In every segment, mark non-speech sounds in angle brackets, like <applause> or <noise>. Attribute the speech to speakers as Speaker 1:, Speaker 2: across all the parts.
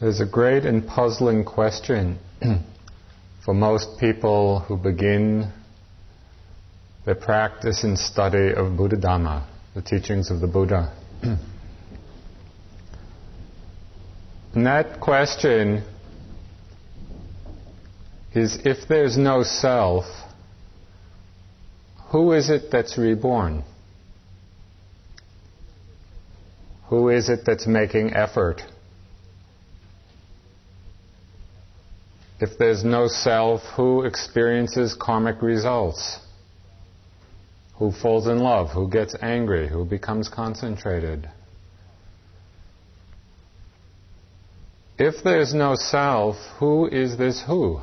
Speaker 1: There's a great and puzzling question <clears throat> for most people who begin their practice and study of Buddha Dhamma, the teachings of the Buddha. <clears throat> and that question is if there's no self, who is it that's reborn? Who is it that's making effort? If there's no self, who experiences karmic results? Who falls in love? Who gets angry? Who becomes concentrated? If there's no self, who is this who?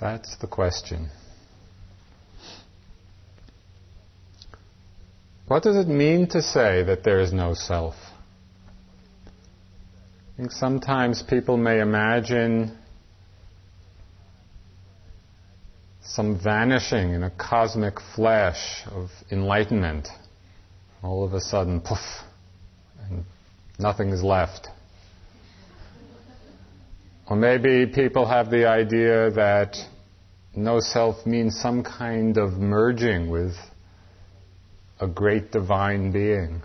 Speaker 1: That's the question. What does it mean to say that there is no self? Think sometimes people may imagine some vanishing in a cosmic flash of enlightenment. All of a sudden, poof, and nothing is left. Or maybe people have the idea that no self means some kind of merging with a great divine being.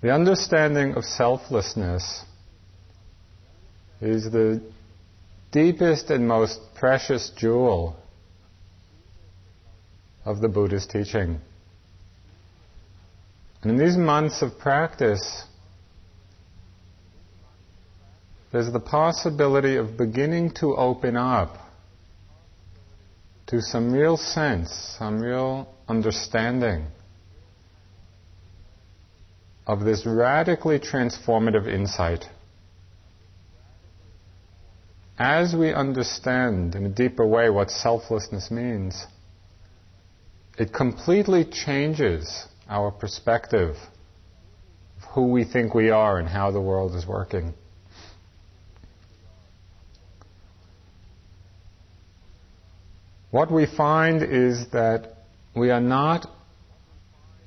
Speaker 1: The understanding of selflessness is the deepest and most precious jewel of the Buddha's teaching. And in these months of practice, there's the possibility of beginning to open up to some real sense, some real understanding of this radically transformative insight. As we understand in a deeper way what selflessness means, it completely changes our perspective of who we think we are and how the world is working. What we find is that we are not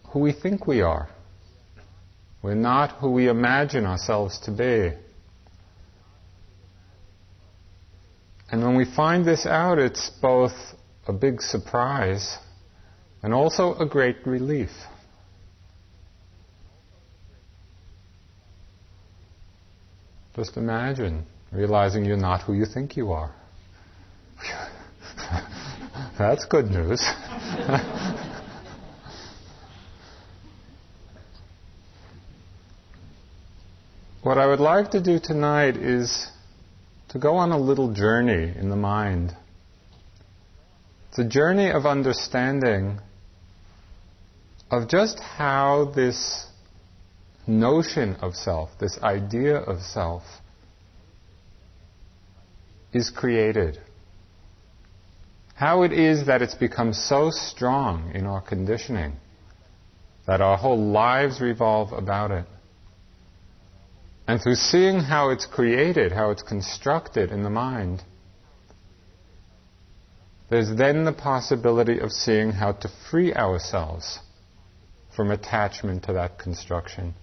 Speaker 1: who we think we are. We're not who we imagine ourselves to be. And when we find this out, it's both a big surprise and also a great relief. Just imagine realizing you're not who you think you are. <laughs> That's good news. <laughs> What I would like to do tonight is to go on a little journey in the mind. It's a journey of understanding of just how this notion of self, this idea of self, is created. How it is that it's become so strong in our conditioning that our whole lives revolve about it. And through seeing how it's created, how it's constructed in the mind, there's then the possibility of seeing how to free ourselves from attachment to that construction.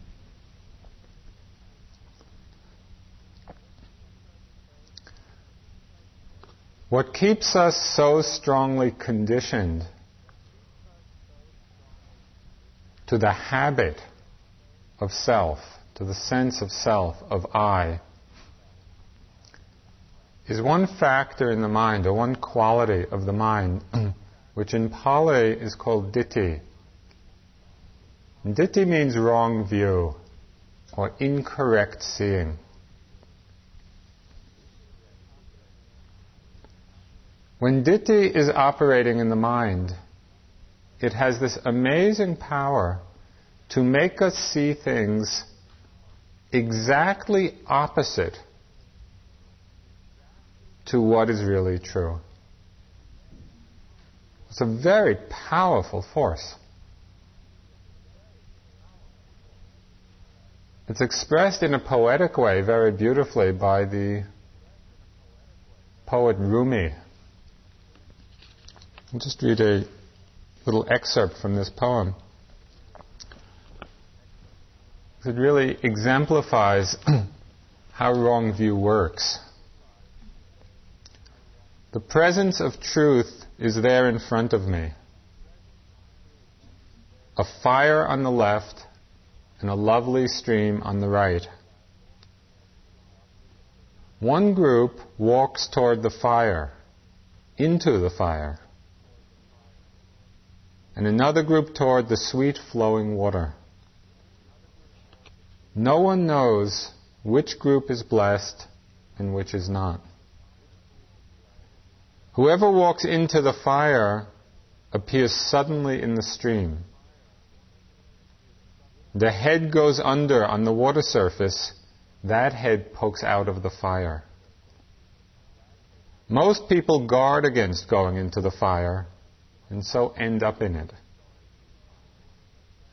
Speaker 1: What keeps us so strongly conditioned to the habit of self to the sense of self, of I, is one factor in the mind, or one quality of the mind, <clears throat> which in Pali is called ditthi. And ditthi means wrong view, or incorrect seeing. When ditthi is operating in the mind, it has this amazing power to make us see things exactly opposite to what is really true. It's a very powerful force. It's expressed in a poetic way very beautifully by the poet Rumi. I'll just read a little excerpt from this poem. It really exemplifies <clears throat> how wrong view works. The presence of truth is there in front of me. A fire on the left and a lovely stream on the right. One group walks toward the fire, into the fire, and another group toward the sweet flowing water. No one knows which group is blessed and which is not. Whoever walks into the fire appears suddenly in the stream. The head goes under on the water surface, that head pokes out of the fire. Most people guard against going into the fire and so end up in it.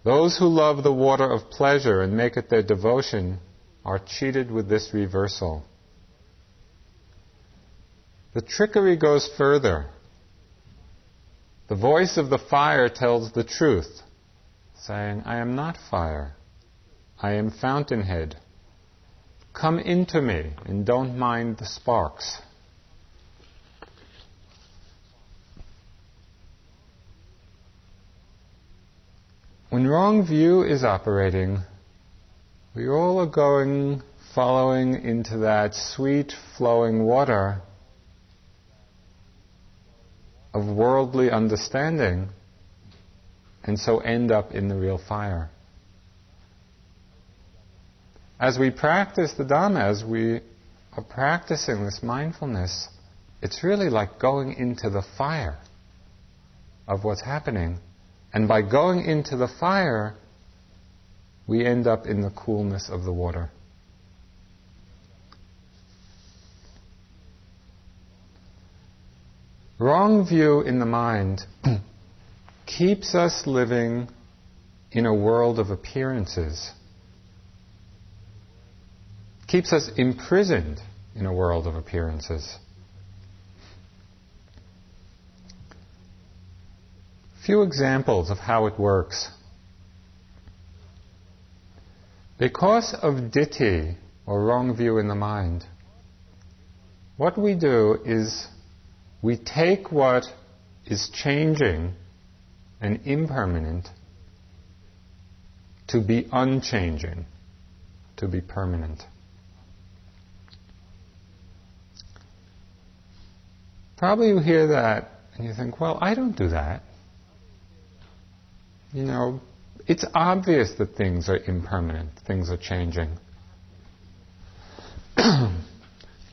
Speaker 1: Those who love the water of pleasure and make it their devotion are cheated with this reversal. The trickery goes further. The voice of the fire tells the truth, saying, I am not fire. I am fountainhead. Come into me and don't mind the sparks. When wrong view is operating, we all are going, following into that sweet flowing water of worldly understanding, and so end up in the real fire. As we practice the Dhamma, as we are practicing this mindfulness, it's really like going into the fire of what's happening and by going into the fire, we end up in the coolness of the water. Wrong view in the mind <clears throat> keeps us living in a world of appearances, keeps us imprisoned in a world of appearances. Few examples of how it works. Because of ditthi, or wrong view in the mind, what we do is we take what is changing and impermanent to be unchanging, to be permanent. Probably you hear that and you think, well, I don't do that. You know, it's obvious that things are impermanent, things are changing. <clears throat> I'd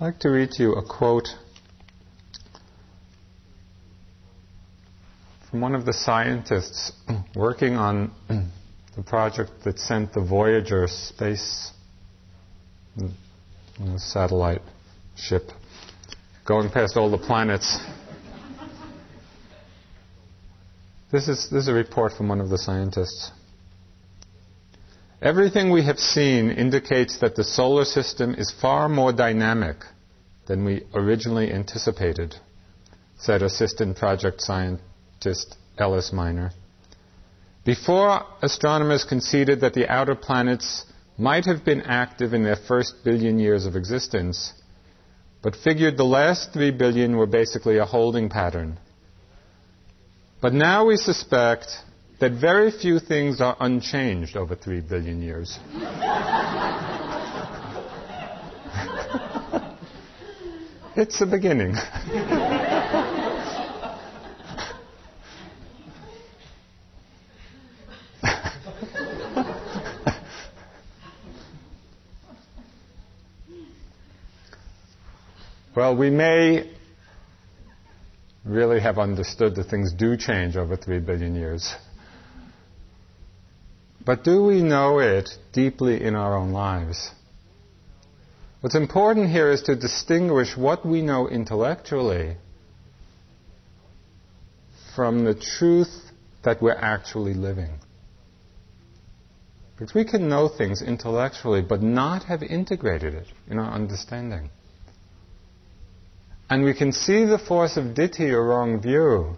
Speaker 1: like to read to you a quote from one of the scientists <clears throat> working on <clears throat> the project that sent the Voyager space mm, satellite ship going past all the planets. This is, this is a report from one of the scientists. Everything we have seen indicates that the solar system is far more dynamic than we originally anticipated, said assistant project scientist Ellis Miner. Before, astronomers conceded that the outer planets might have been active in their first billion years of existence, but figured the last three billion were basically a holding pattern but now we suspect that very few things are unchanged over three billion years. <laughs> it's the beginning. <laughs> well, we may really have understood that things do change over three billion years. But do we know it deeply in our own lives? What's important here is to distinguish what we know intellectually from the truth that we're actually living. Because we can know things intellectually but not have integrated it in our understanding. And we can see the force of ditthi or wrong view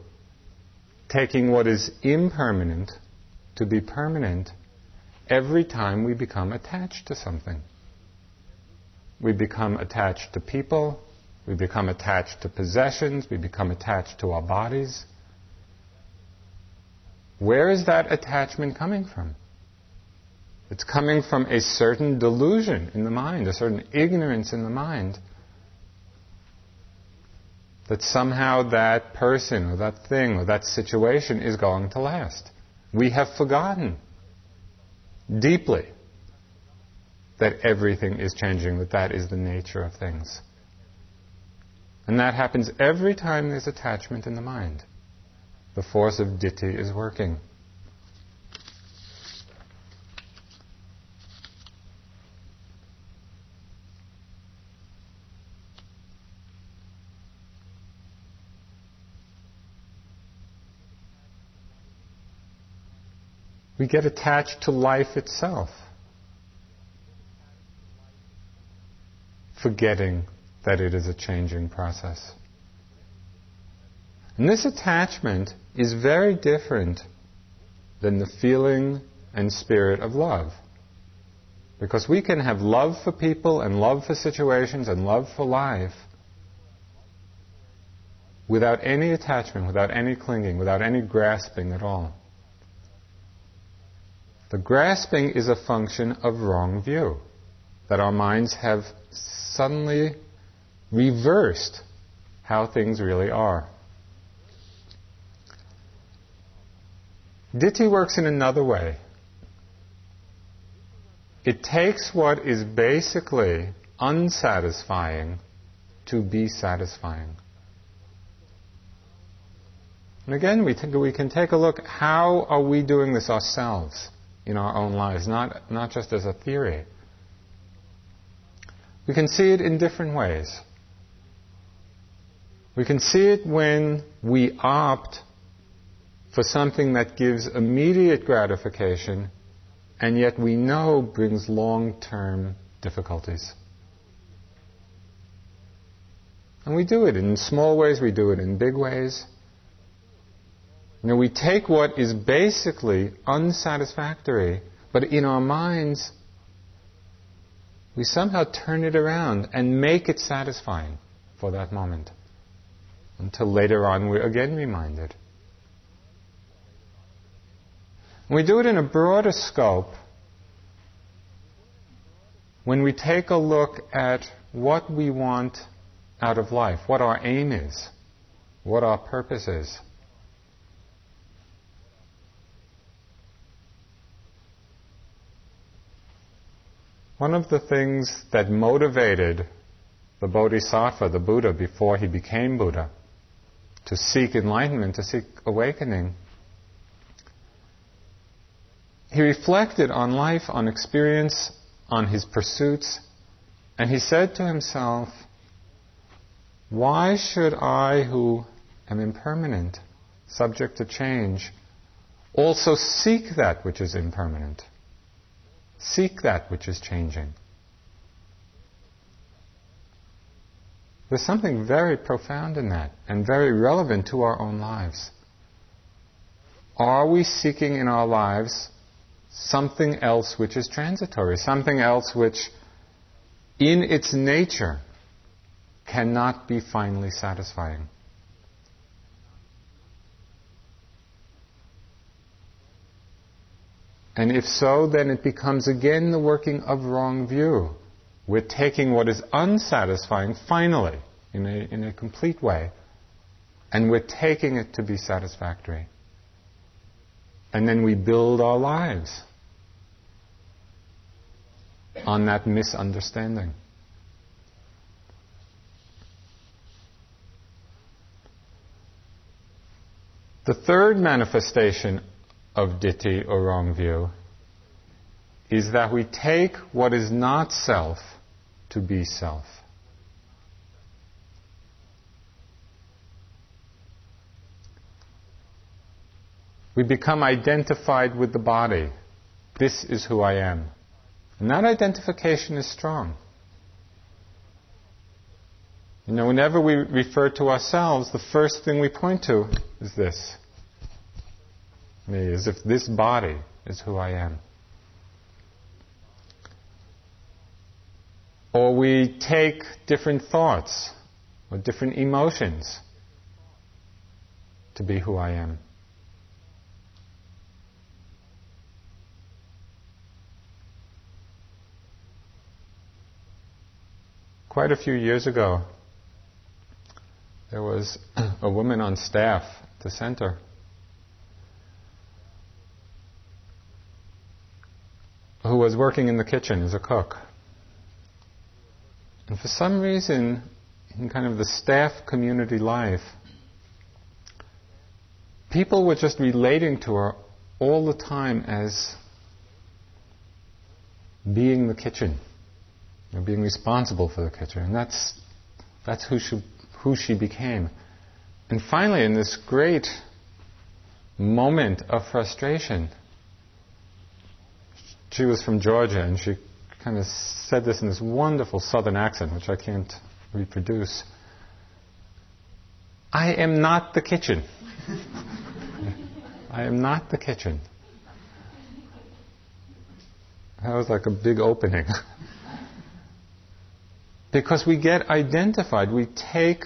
Speaker 1: taking what is impermanent to be permanent every time we become attached to something. We become attached to people, we become attached to possessions, we become attached to our bodies. Where is that attachment coming from? It's coming from a certain delusion in the mind, a certain ignorance in the mind that somehow that person or that thing or that situation is going to last. We have forgotten deeply that everything is changing, that that is the nature of things. And that happens every time there's attachment in the mind. The force of ditthi is working. We get attached to life itself, forgetting that it is a changing process. And this attachment is very different than the feeling and spirit of love. Because we can have love for people and love for situations and love for life without any attachment, without any clinging, without any grasping at all. The grasping is a function of wrong view, that our minds have suddenly reversed how things really are. Ditthi works in another way. It takes what is basically unsatisfying to be satisfying. And again, we, we can take a look how are we doing this ourselves? In our own lives, not, not just as a theory. We can see it in different ways. We can see it when we opt for something that gives immediate gratification and yet we know brings long term difficulties. And we do it in small ways, we do it in big ways. You know, we take what is basically unsatisfactory, but in our minds, we somehow turn it around and make it satisfying for that moment. Until later on we're again reminded. We do it in a broader scope when we take a look at what we want out of life, what our aim is, what our purpose is. One of the things that motivated the Bodhisattva, the Buddha, before he became Buddha, to seek enlightenment, to seek awakening, he reflected on life, on experience, on his pursuits, and he said to himself, Why should I, who am impermanent, subject to change, also seek that which is impermanent? Seek that which is changing. There's something very profound in that and very relevant to our own lives. Are we seeking in our lives something else which is transitory, something else which, in its nature, cannot be finally satisfying? And if so, then it becomes again the working of wrong view. We're taking what is unsatisfying finally, in a, in a complete way, and we're taking it to be satisfactory. And then we build our lives on that misunderstanding. The third manifestation of ditthi or wrong view is that we take what is not self to be self. We become identified with the body. This is who I am. And that identification is strong. You know, whenever we refer to ourselves, the first thing we point to is this me, as if this body is who I am. Or we take different thoughts or different emotions to be who I am. Quite a few years ago, there was <clears throat> a woman on staff at the center who was working in the kitchen as a cook. And for some reason, in kind of the staff community life, people were just relating to her all the time as being the kitchen, know, being responsible for the kitchen. And that's, that's who, she, who she became. And finally, in this great moment of frustration, she was from Georgia and she kind of said this in this wonderful southern accent, which I can't reproduce. I am not the kitchen. <laughs> I am not the kitchen. That was like a big opening. <laughs> because we get identified. We take,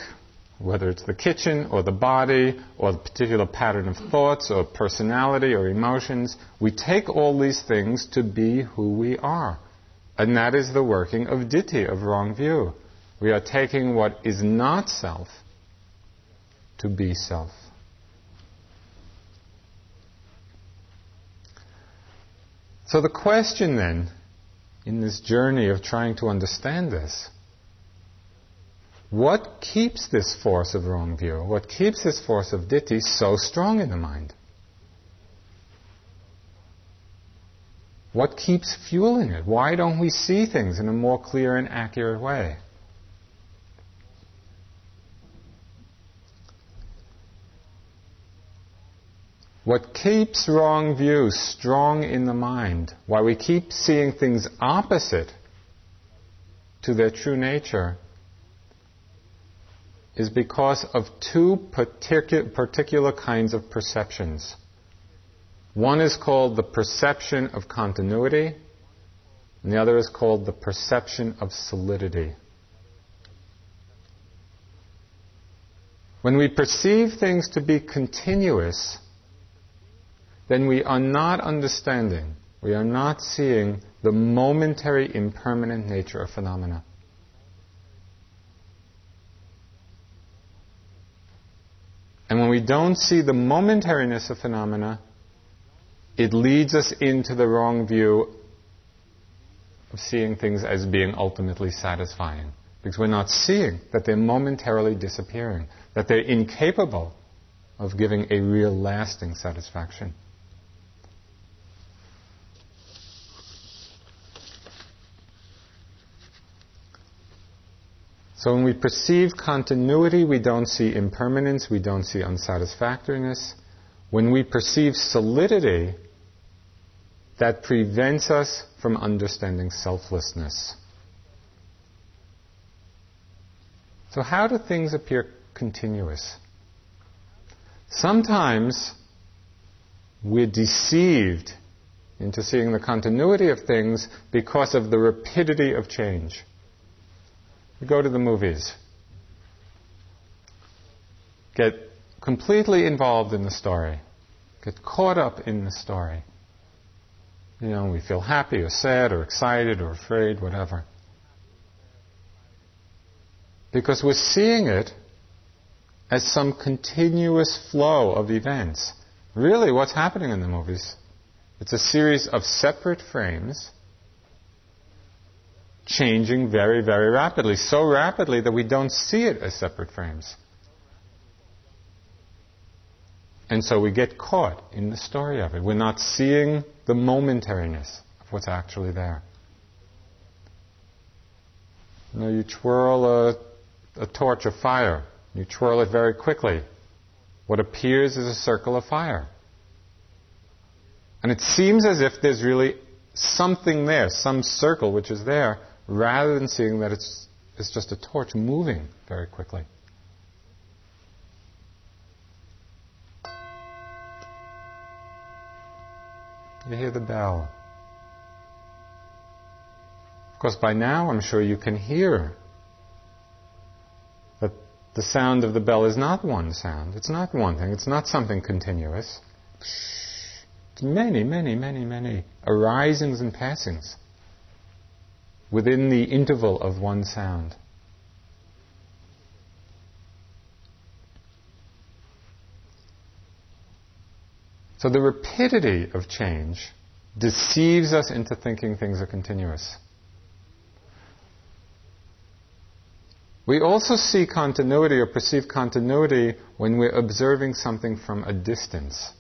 Speaker 1: whether it's the kitchen or the body or the particular pattern of thoughts or personality or emotions, we take all these things to be who we are. And that is the working of ditthi, of wrong view. We are taking what is not self to be self. So the question then, in this journey of trying to understand this, what keeps this force of wrong view, what keeps this force of ditthi so strong in the mind? What keeps fueling it? Why don't we see things in a more clear and accurate way? What keeps wrong views strong in the mind, why we keep seeing things opposite to their true nature, is because of two particu- particular kinds of perceptions. One is called the perception of continuity, and the other is called the perception of solidity. When we perceive things to be continuous, then we are not understanding, we are not seeing the momentary impermanent nature of phenomena. And when we don't see the momentariness of phenomena, it leads us into the wrong view of seeing things as being ultimately satisfying. Because we're not seeing that they're momentarily disappearing, that they're incapable of giving a real lasting satisfaction. So when we perceive continuity, we don't see impermanence, we don't see unsatisfactoriness. When we perceive solidity, that prevents us from understanding selflessness. So, how do things appear continuous? Sometimes we're deceived into seeing the continuity of things because of the rapidity of change. You go to the movies, get completely involved in the story, get caught up in the story. You know, we feel happy or sad or excited or afraid, whatever. Because we're seeing it as some continuous flow of events. Really, what's happening in the movies? It's a series of separate frames changing very, very rapidly. So rapidly that we don't see it as separate frames. And so we get caught in the story of it. We're not seeing the momentariness of what's actually there. You know, you twirl a, a torch of fire. You twirl it very quickly. What appears is a circle of fire. And it seems as if there's really something there, some circle which is there, rather than seeing that it's, it's just a torch moving very quickly. You hear the bell. Of course, by now I'm sure you can hear that the sound of the bell is not one sound. It's not one thing. It's not something continuous. It's many, many, many, many arisings and passings within the interval of one sound. So the rapidity of change deceives us into thinking things are continuous. We also see continuity or perceive continuity when we're observing something from a distance.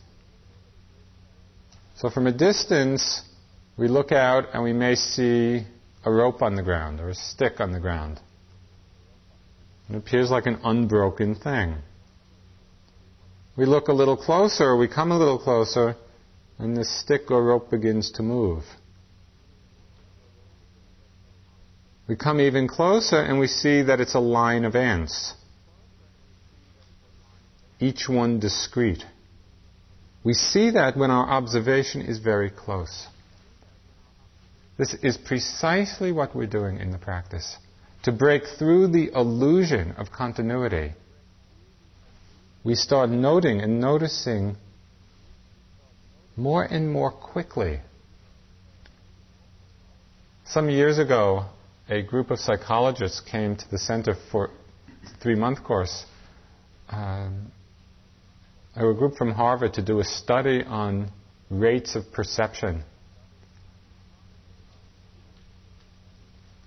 Speaker 1: So from a distance, we look out and we may see a rope on the ground or a stick on the ground. It appears like an unbroken thing. We look a little closer, we come a little closer, and the stick or rope begins to move. We come even closer and we see that it's a line of ants, each one discrete. We see that when our observation is very close. This is precisely what we're doing in the practice. To break through the illusion of continuity we start noting and noticing more and more quickly. Some years ago, a group of psychologists came to the center for a three month course. Um, a group from Harvard to do a study on rates of perception.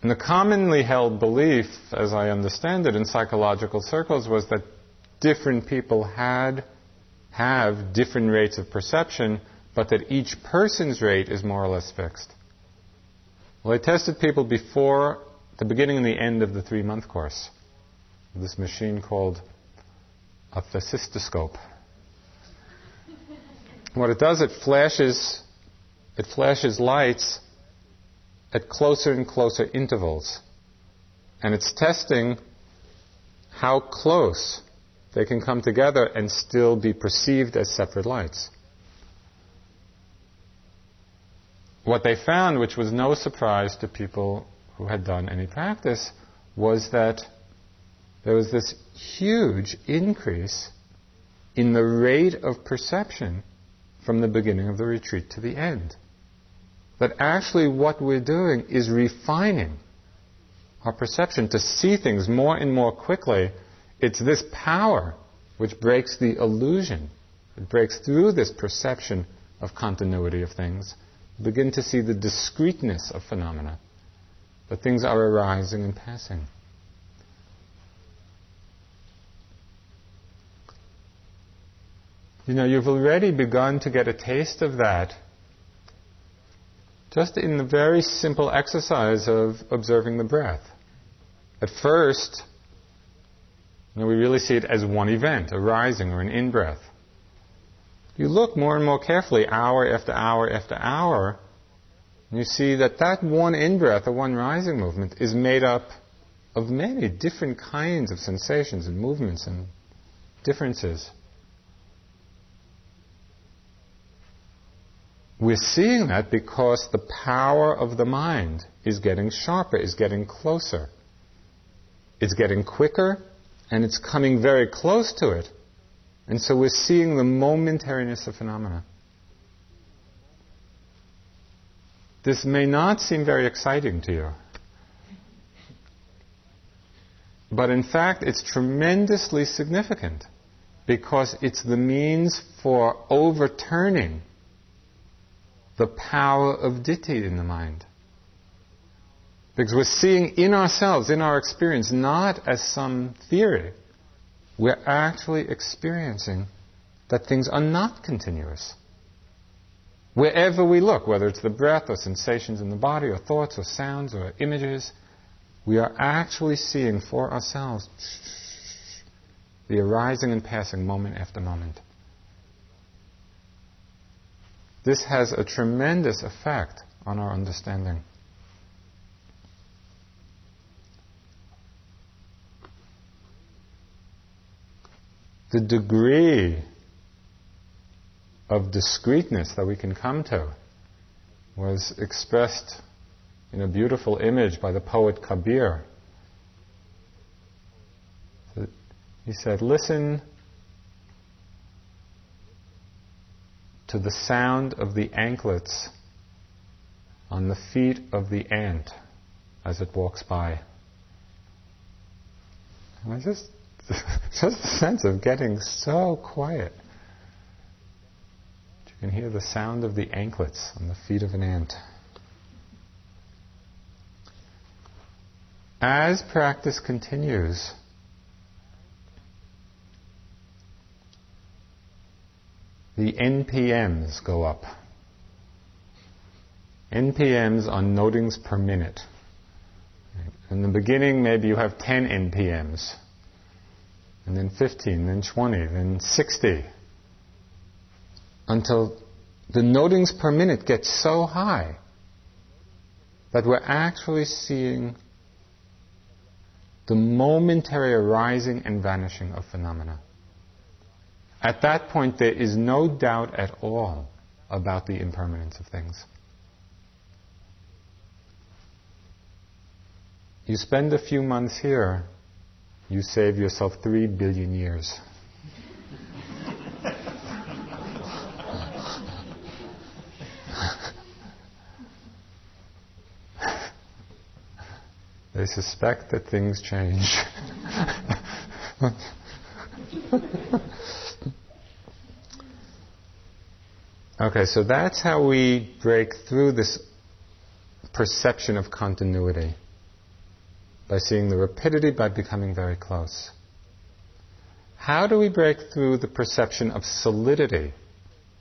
Speaker 1: And the commonly held belief, as I understand it in psychological circles, was that different people had have different rates of perception, but that each person's rate is more or less fixed. Well, I tested people before the beginning and the end of the three month course. This machine called a tachistoscope. what it does, it flashes, it flashes lights at closer and closer intervals. And it's testing how close they can come together and still be perceived as separate lights. What they found, which was no surprise to people who had done any practice, was that there was this huge increase in the rate of perception from the beginning of the retreat to the end. That actually what we're doing is refining our perception to see things more and more quickly it's this power which breaks the illusion. It breaks through this perception of continuity of things. begin to see the discreteness of phenomena. That things are arising and passing. You know, you've already begun to get a taste of that just in the very simple exercise of observing the breath. At first, and we really see it as one event, a rising or an in breath. You look more and more carefully, hour after hour after hour, and you see that that one in breath, or one rising movement, is made up of many different kinds of sensations and movements and differences. We're seeing that because the power of the mind is getting sharper, is getting closer. It's getting quicker, and it's coming very close to it. And so we're seeing the momentariness of phenomena. This may not seem very exciting to you. But in fact, it's tremendously significant because it's the means for overturning the power of ditthi in the mind. Because we're seeing in ourselves, in our experience, not as some theory. We're actually experiencing that things are not continuous. Wherever we look, whether it's the breath or sensations in the body or thoughts or sounds or images, we are actually seeing for ourselves the arising and passing moment after moment. This has a tremendous effect on our understanding. the degree of discreteness that we can come to was expressed in a beautiful image by the poet Kabir. He said, Listen to the sound of the anklets on the feet of the ant as it walks by. And I just, <laughs> just the sense of getting so quiet. You can hear the sound of the anklets on the feet of an ant. As practice continues, the NPMs go up. NPMs on notings per minute. In the beginning, maybe you have 10 NPMs, and then 15, then 20, then 60, until the notings per minute get so high that we're actually seeing the momentary arising and vanishing of phenomena. At that point, there is no doubt at all about the impermanence of things. You spend a few months here, you save yourself three billion years. <laughs> they suspect that things change. <laughs> <laughs> okay, so that's how we break through this perception of continuity by seeing the rapidity, by becoming very close. How do we break through the perception of solidity?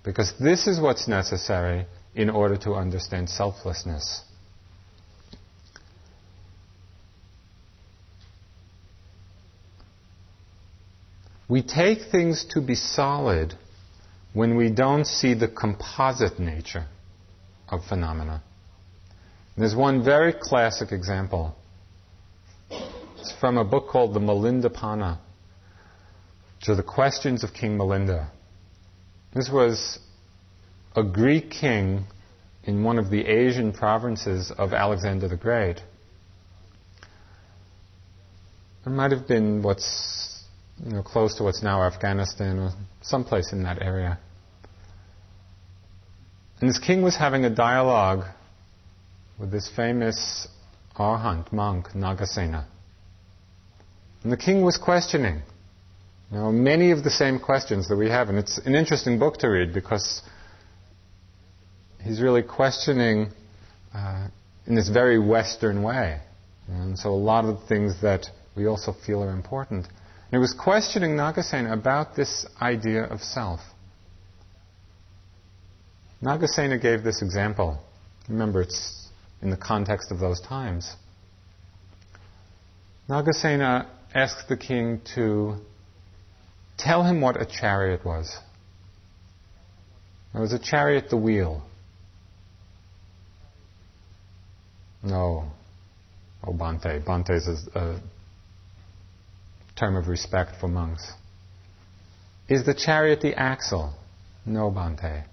Speaker 1: Because this is what's necessary in order to understand selflessness. We take things to be solid when we don't see the composite nature of phenomena. There's one very classic example it's from a book called the Milindapanha, which are the questions of King Milinda. This was a Greek king in one of the Asian provinces of Alexander the Great. It might have been what's you know, close to what's now Afghanistan or someplace in that area. And this king was having a dialogue with this famous arhat monk, Nagasena. And the king was questioning. You know, many of the same questions that we have. And it's an interesting book to read because he's really questioning uh, in this very Western way. And so a lot of the things that we also feel are important. He was questioning Nagasena about this idea of self. Nagasena gave this example. Remember, it's in the context of those times. Nagasena asked the king to tell him what a chariot was. It was a chariot the wheel. No. Oh, Bhante. Bhante is a term of respect for monks. Is the chariot the axle? No, Bhante.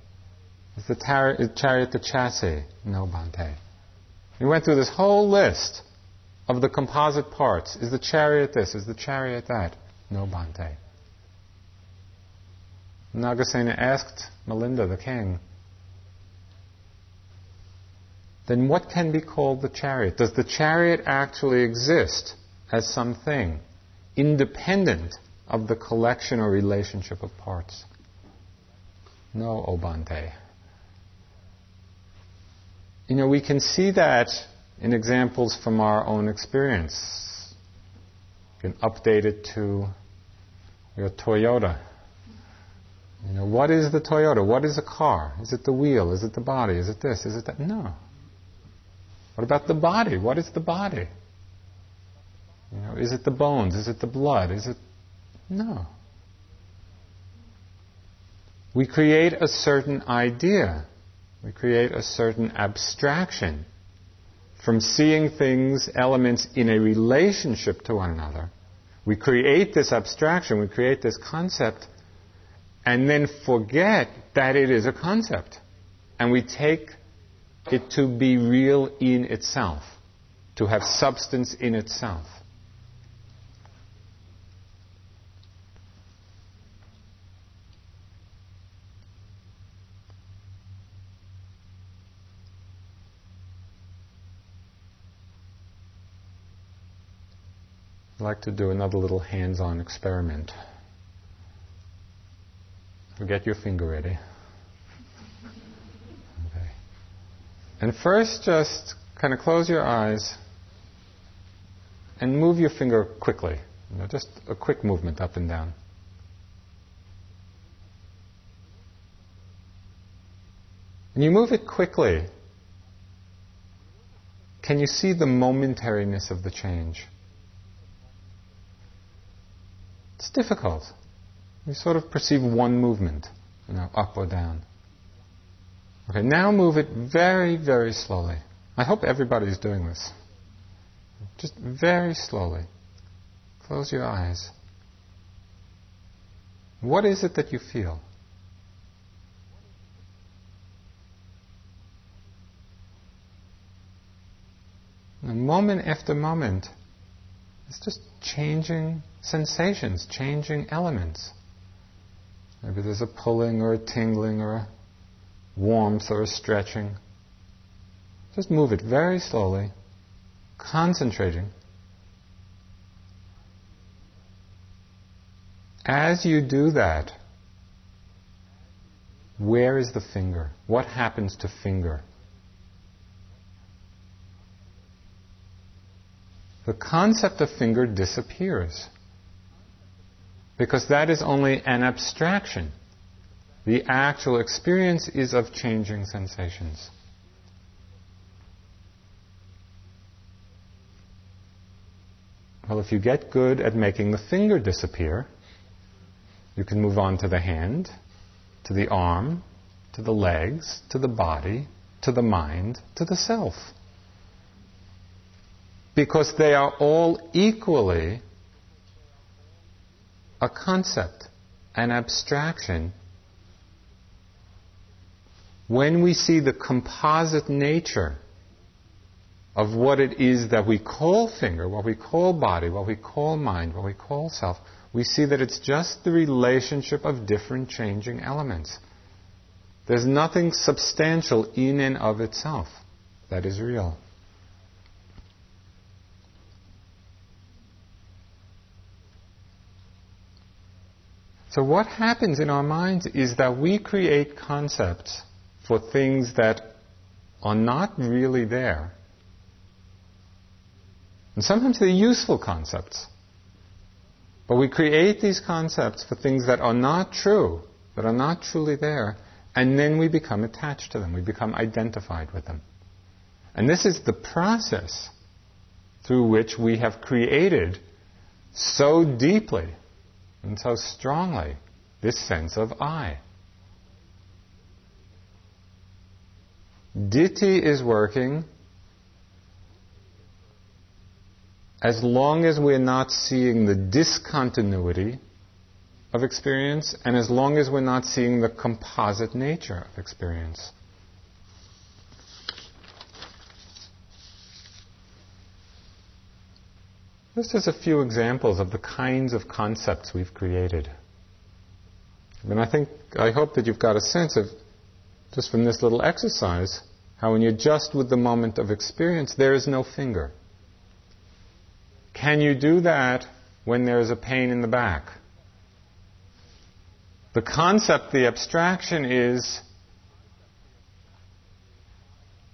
Speaker 1: Is the tar- chariot the chassis? No, Bhante. He went through this whole list of the composite parts. Is the chariot this? Is the chariot that? No, Bhante. Nagasena asked Milinda, the king, then what can be called the chariot? Does the chariot actually exist as something independent of the collection or relationship of parts? No, O Bhante. You know, we can see that in examples from our own experience. You can update it to your Toyota. You know, what is the Toyota? What is a car? Is it the wheel? Is it the body? Is it this? Is it that? No. What about the body? What is the body? You know, is it the bones? Is it the blood? Is it no. We create a certain idea. We create a certain abstraction from seeing things, elements in a relationship to one another. We create this abstraction, we create this concept, and then forget that it is a concept. And we take it to be real in itself, to have substance in itself. Like to do another little hands on experiment. Get your finger ready. Okay. And first, just kind of close your eyes and move your finger quickly. You know, just a quick movement up and down. And you move it quickly. Can you see the momentariness of the change? It's difficult. We sort of perceive one movement, you know, up or down. Okay, now move it very, very slowly. I hope everybody's doing this. Just very slowly. Close your eyes. What is it that you feel? And moment after moment, it's just changing sensations, changing elements. Maybe there's a pulling or a tingling or a warmth or a stretching. Just move it very slowly, concentrating. As you do that, where is the finger? What happens to finger? The concept of finger disappears. Because that is only an abstraction. The actual experience is of changing sensations. Well, if you get good at making the finger disappear, you can move on to the hand, to the arm, to the legs, to the body, to the mind, to the self. Because they are all equally a concept, an abstraction, when we see the composite nature of what it is that we call finger, what we call body, what we call mind, what we call self, we see that it's just the relationship of different changing elements. There's nothing substantial in and of itself that is real. So, what happens in our minds is that we create concepts for things that are not really there. And sometimes they're useful concepts. But we create these concepts for things that are not true, that are not truly there, and then we become attached to them. We become identified with them. And this is the process through which we have created so deeply and so strongly this sense of I. Ditthi is working as long as we're not seeing the discontinuity of experience and as long as we're not seeing the composite nature of experience. Just as a few examples of the kinds of concepts we've created. I mean, I think, I hope that you've got a sense of, just from this little exercise, how when you're just with the moment of experience, there is no finger. Can you do that when there's a pain in the back? The concept, the abstraction is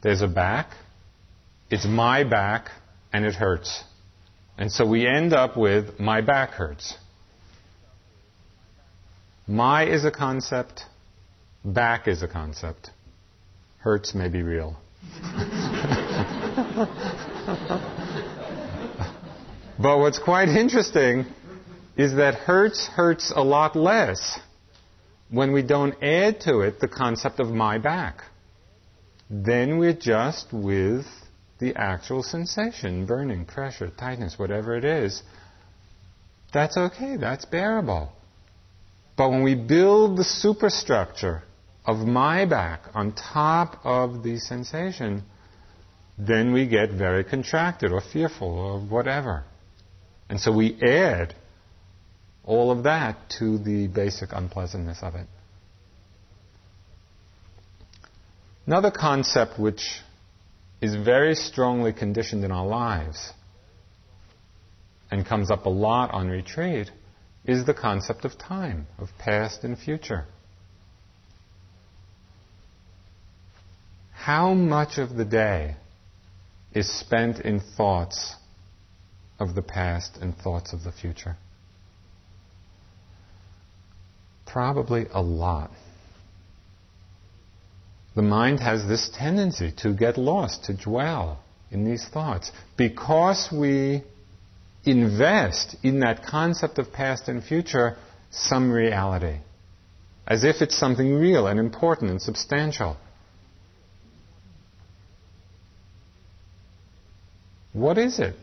Speaker 1: there's a back, it's my back, and it hurts. And so we end up with my back hurts. My is a concept, back is a concept. Hurts may be real. <laughs> but what's quite interesting is that hurts hurts a lot less when we don't add to it the concept of my back. Then we're just with the actual sensation, burning, pressure, tightness, whatever it is, that's okay, that's bearable. But when we build the superstructure of my back on top of the sensation, then we get very contracted or fearful or whatever. And so we add all of that to the basic unpleasantness of it. Another concept which is very strongly conditioned in our lives and comes up a lot on retreat is the concept of time, of past and future. How much of the day is spent in thoughts of the past and thoughts of the future? Probably a lot. The mind has this tendency to get lost, to dwell in these thoughts. Because we invest in that concept of past and future some reality, as if it's something real and important and substantial. What is it?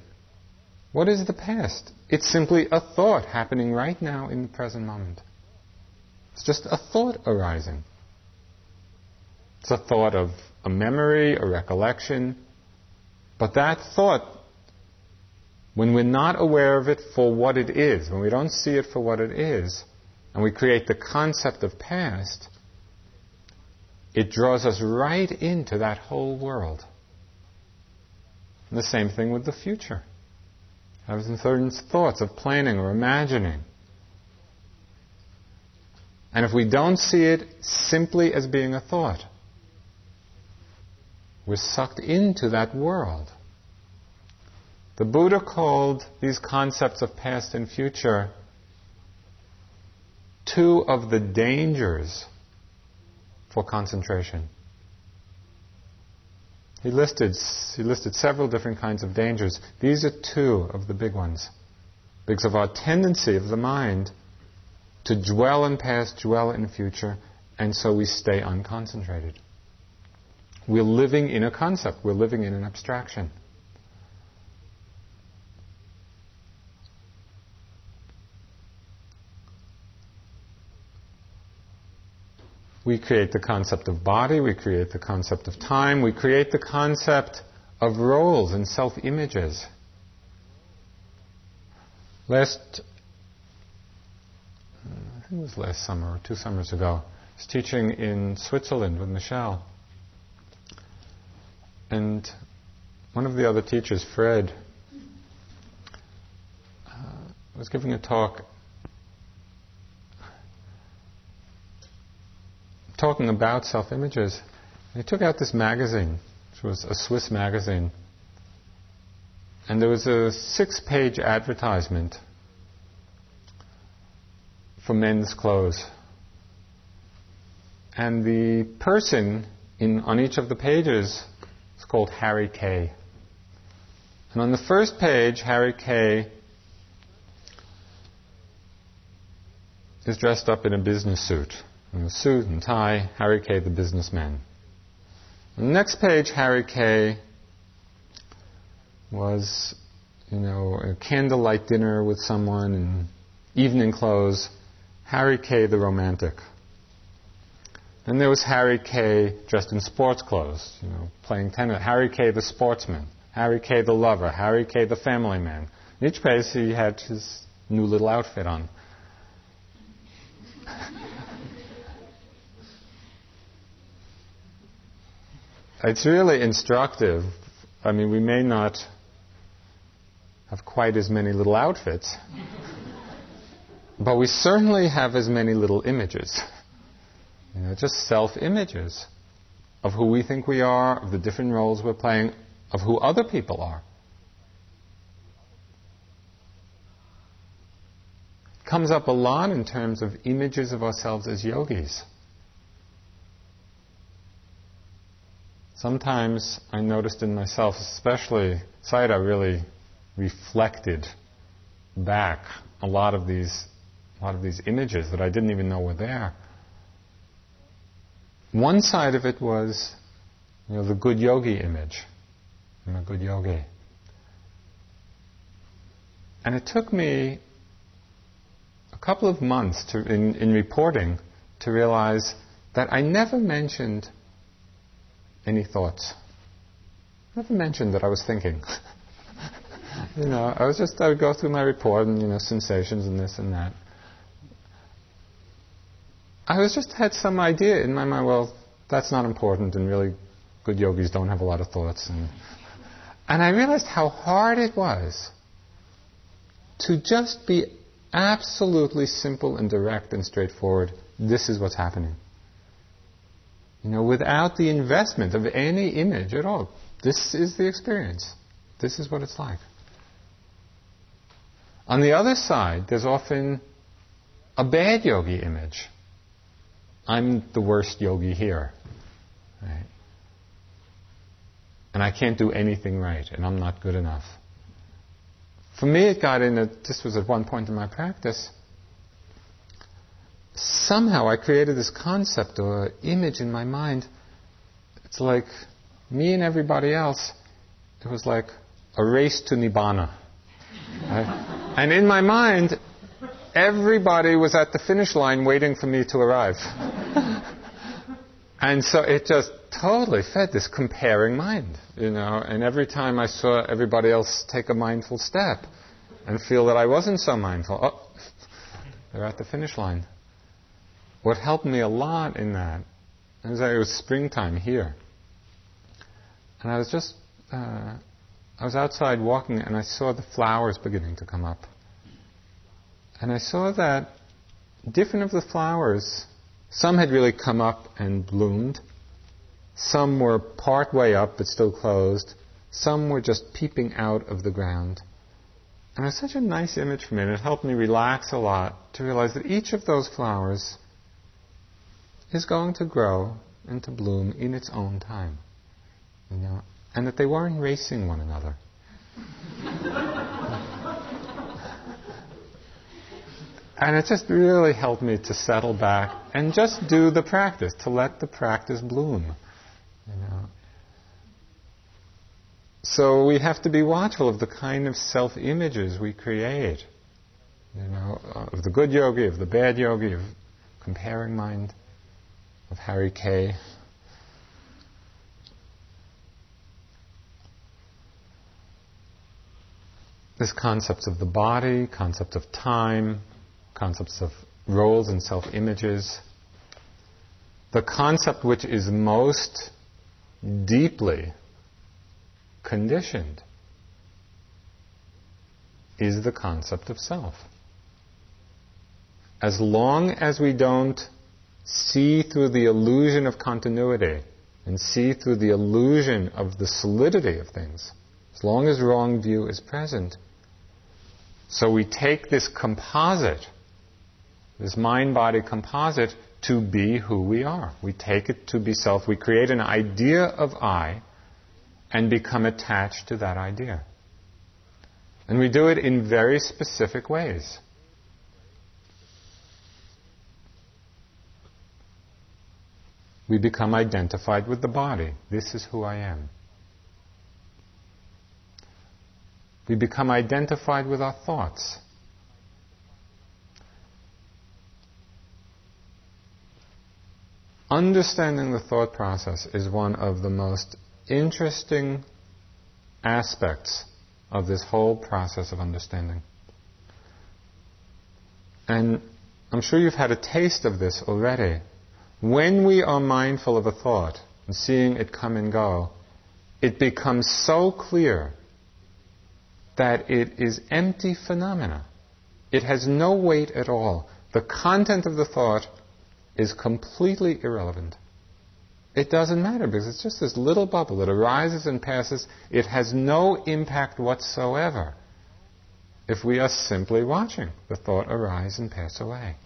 Speaker 1: What is the past? It's simply a thought happening right now in the present moment. It's just a thought arising. It's a thought of a memory, a recollection. But that thought, when we're not aware of it for what it is, when we don't see it for what it is, and we create the concept of past, it draws us right into that whole world. And the same thing with the future. Having certain thoughts of planning or imagining. And if we don't see it simply as being a thought, we're sucked into that world. The Buddha called these concepts of past and future two of the dangers for concentration. He listed, he listed several different kinds of dangers. These are two of the big ones. Because of our tendency of the mind to dwell in past, dwell in future, and so we stay unconcentrated. We're living in a concept, we're living in an abstraction. We create the concept of body, we create the concept of time, we create the concept of roles and self images. Last, I think it was last summer or two summers ago, I was teaching in Switzerland with Michelle. And one of the other teachers, Fred, uh, was giving a talk talking about self images, he took out this magazine, which was a Swiss magazine. And there was a six page advertisement for men's clothes. And the person in, on each of the pages called Harry Kay. And on the first page, Harry Kay is dressed up in a business suit in a suit and tie, Harry Kay the businessman. On the next page, Harry Kay was, you know, a candlelight dinner with someone in evening clothes. Harry Kay the romantic. Then there was Harry Kay dressed in sports clothes, you know, playing tennis. Harry Kay the sportsman. Harry Kay the lover. Harry Kay the family man. In each page he had his new little outfit on. <laughs> It's really instructive. I mean, we may not have quite as many little outfits, <laughs> but we certainly have as many little images. <laughs> You know, just self images of who we think we are, of the different roles we're playing, of who other people are. Comes up a lot in terms of images of ourselves as yogis. sometimes I noticed in myself, especially Sayadaw really reflected back a lot of these a lot of these images that I didn't even know were there. One side of it was, you know, the good yogi image. I'm a good yogi. And it took me a couple of months to, in, in reporting to realize that I never mentioned any thoughts. Never mentioned that I was thinking. <laughs> you know, I was just I would go through my report and you know sensations and this and that. I was just had some idea in my mind. Well, that's not important, and really, good yogis don't have a lot of thoughts. And and I realized how hard it was to just be absolutely simple and direct and straightforward. This is what's happening. You know, without the investment of any image at all. This is the experience. This is what it's like. On the other side, there's often a bad yogi image. I'm the worst yogi here. Right? And I can't do anything right, and I'm not good enough. For me, it got in that this was at one point in my practice. Somehow I created this concept or image in my mind. It's like me and everybody else. It was like a race to Nibbana. Right? And in my mind, everybody was at the finish line waiting for me to arrive. and so it just totally fed this comparing mind, you know. And every time I saw everybody else take a mindful step and feel that I wasn't so mindful, oh, they're at the finish line. What helped me a lot in that is that it was springtime here. And I was just, uh, I was outside walking and I saw the flowers beginning to come up. And I saw that different of the flowers, some had really come up and bloomed, some were part way up but still closed, some were just peeping out of the ground. And it was such a nice image for me, and it helped me relax a lot to realize that each of those flowers is going to grow and to bloom in its own time. You know, and that they weren't racing one another. <laughs> and it just really helped me to settle back and just do the practice, to let the practice bloom. You know. So we have to be watchful of the kind of self-images we create. You know, of the good yogi, of the bad yogi, of comparing mind, of Harry Kay. this concept of the body, concept of time, concepts of roles and self images. The concept which is most deeply conditioned is the concept of self. As long as we don't see through the illusion of continuity and see through the illusion of the solidity of things, as long as wrong view is present, so we take this composite, this mind body composite, to be who we are. We take it to be self. We create an idea of I and become attached to that idea. And we do it in very specific ways. We become identified with the body. This is who I am. We become identified with our thoughts. Understanding the thought process is one of the most interesting aspects of this whole process of understanding. And I'm sure you've had a taste of this already. When we are mindful of a thought and seeing it come and go, it becomes so clear that it is empty phenomena. It has no weight at all. The content of the thought is completely irrelevant. It doesn't matter because it's just this little bubble that arises and passes. It has no impact whatsoever if we are simply watching the thought arise and pass away.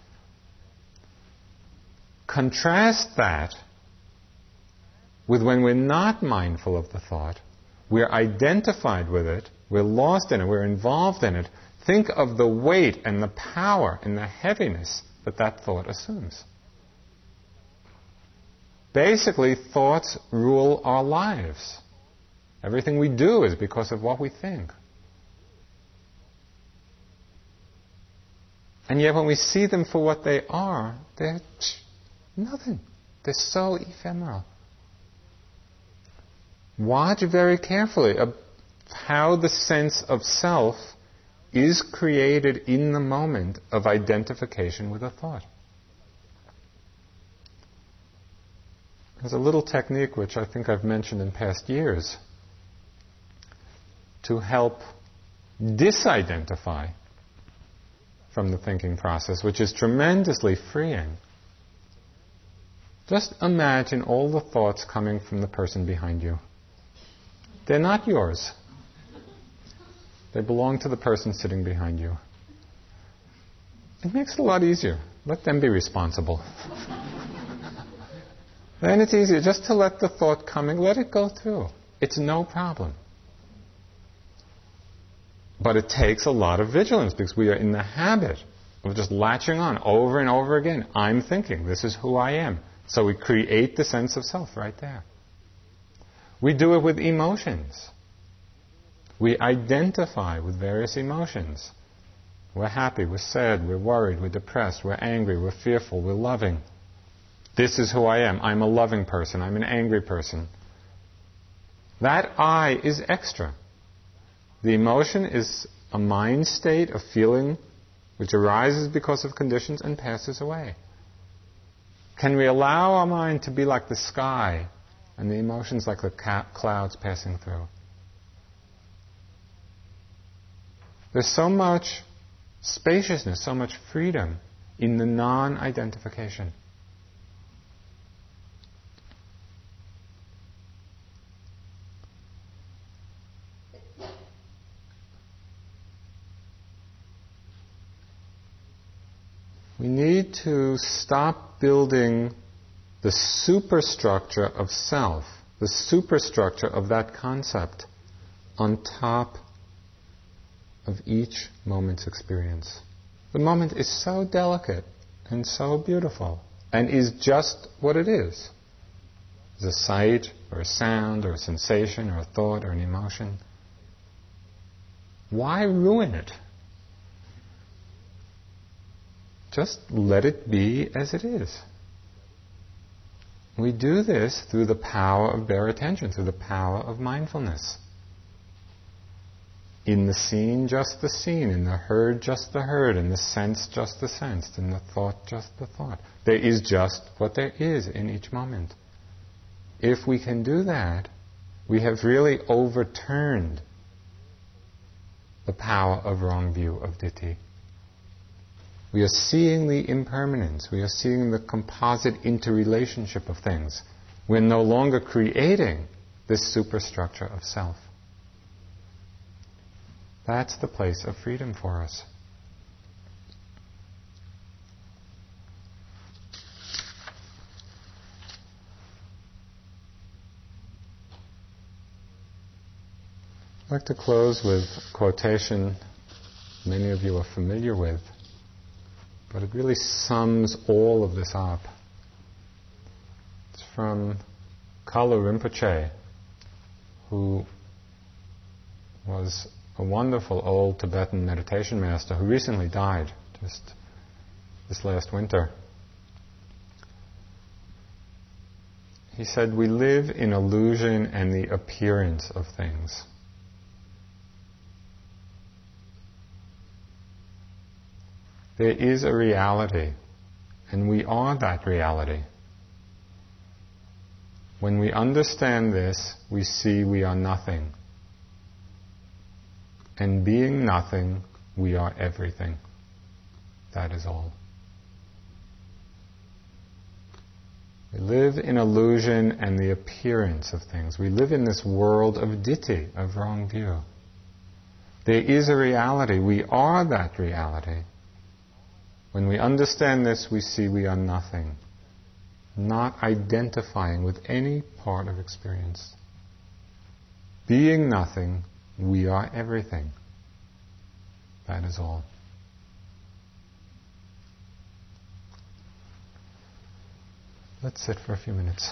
Speaker 1: Contrast that with when we're not mindful of the thought, we're identified with it, we're lost in it, we're involved in it. Think of the weight and the power and the heaviness that that thought assumes. Basically, thoughts rule our lives. Everything we do is because of what we think. And yet, when we see them for what they are, they're nothing. They're so ephemeral. Watch very carefully how the sense of self is created in the moment of identification with a thought. There's a little technique which I think I've mentioned in past years to help disidentify from the thinking process, which is tremendously freeing. Just imagine all the thoughts coming from the person behind you. They're not yours. They belong to the person sitting behind you. It makes it a lot easier. Let them be responsible. <laughs> then it's easier just to let the thought come coming, let it go through. It's no problem. But it takes a lot of vigilance because we are in the habit of just latching on over and over again. I'm thinking, this is who I am. So we create the sense of self right there. We do it with emotions. We identify with various emotions. We're happy, we're sad, we're worried, we're depressed, we're angry, we're fearful, we're loving. This is who I am. I'm a loving person, I'm an angry person. That I is extra. The emotion is a mind state of feeling which arises because of conditions and passes away. Can we allow our mind to be like the sky and the emotions like the ca- clouds passing through? There's so much spaciousness, so much freedom in the non identification. We to stop building the superstructure of self, the superstructure of that concept on top of each moment's experience. The moment is so delicate and so beautiful and is just what it is. It's a sight or a sound or a sensation or a thought or an emotion. Why ruin it? Just let it be as it is. We do this through the power of bare attention, through the power of mindfulness. In the seen, just the seen. In the heard, just the heard. In the sense, just the sensed. In the thought, just the thought. There is just what there is in each moment. If we can do that, we have really overturned the power of wrong view of ditthi. We are seeing the impermanence. We are seeing the composite interrelationship of things. We're no longer creating this superstructure of self. That's the place of freedom for us. I'd like to close with a quotation many of you are familiar with. But it really sums all of this up. It's from Kalu Rinpoche, who was a wonderful old Tibetan meditation master who recently died just this last winter. He said, We live in illusion and the appearance of things. There is a reality, and we are that reality. When we understand this, we see we are nothing. And being nothing, we are everything. That is all. We live in illusion and the appearance of things. We live in this world of ditthi, of wrong view. There is a reality. We are that reality. When we understand this, we see we are nothing, not identifying with any part of experience. Being nothing, we are everything. That is all. Let's sit for a few minutes.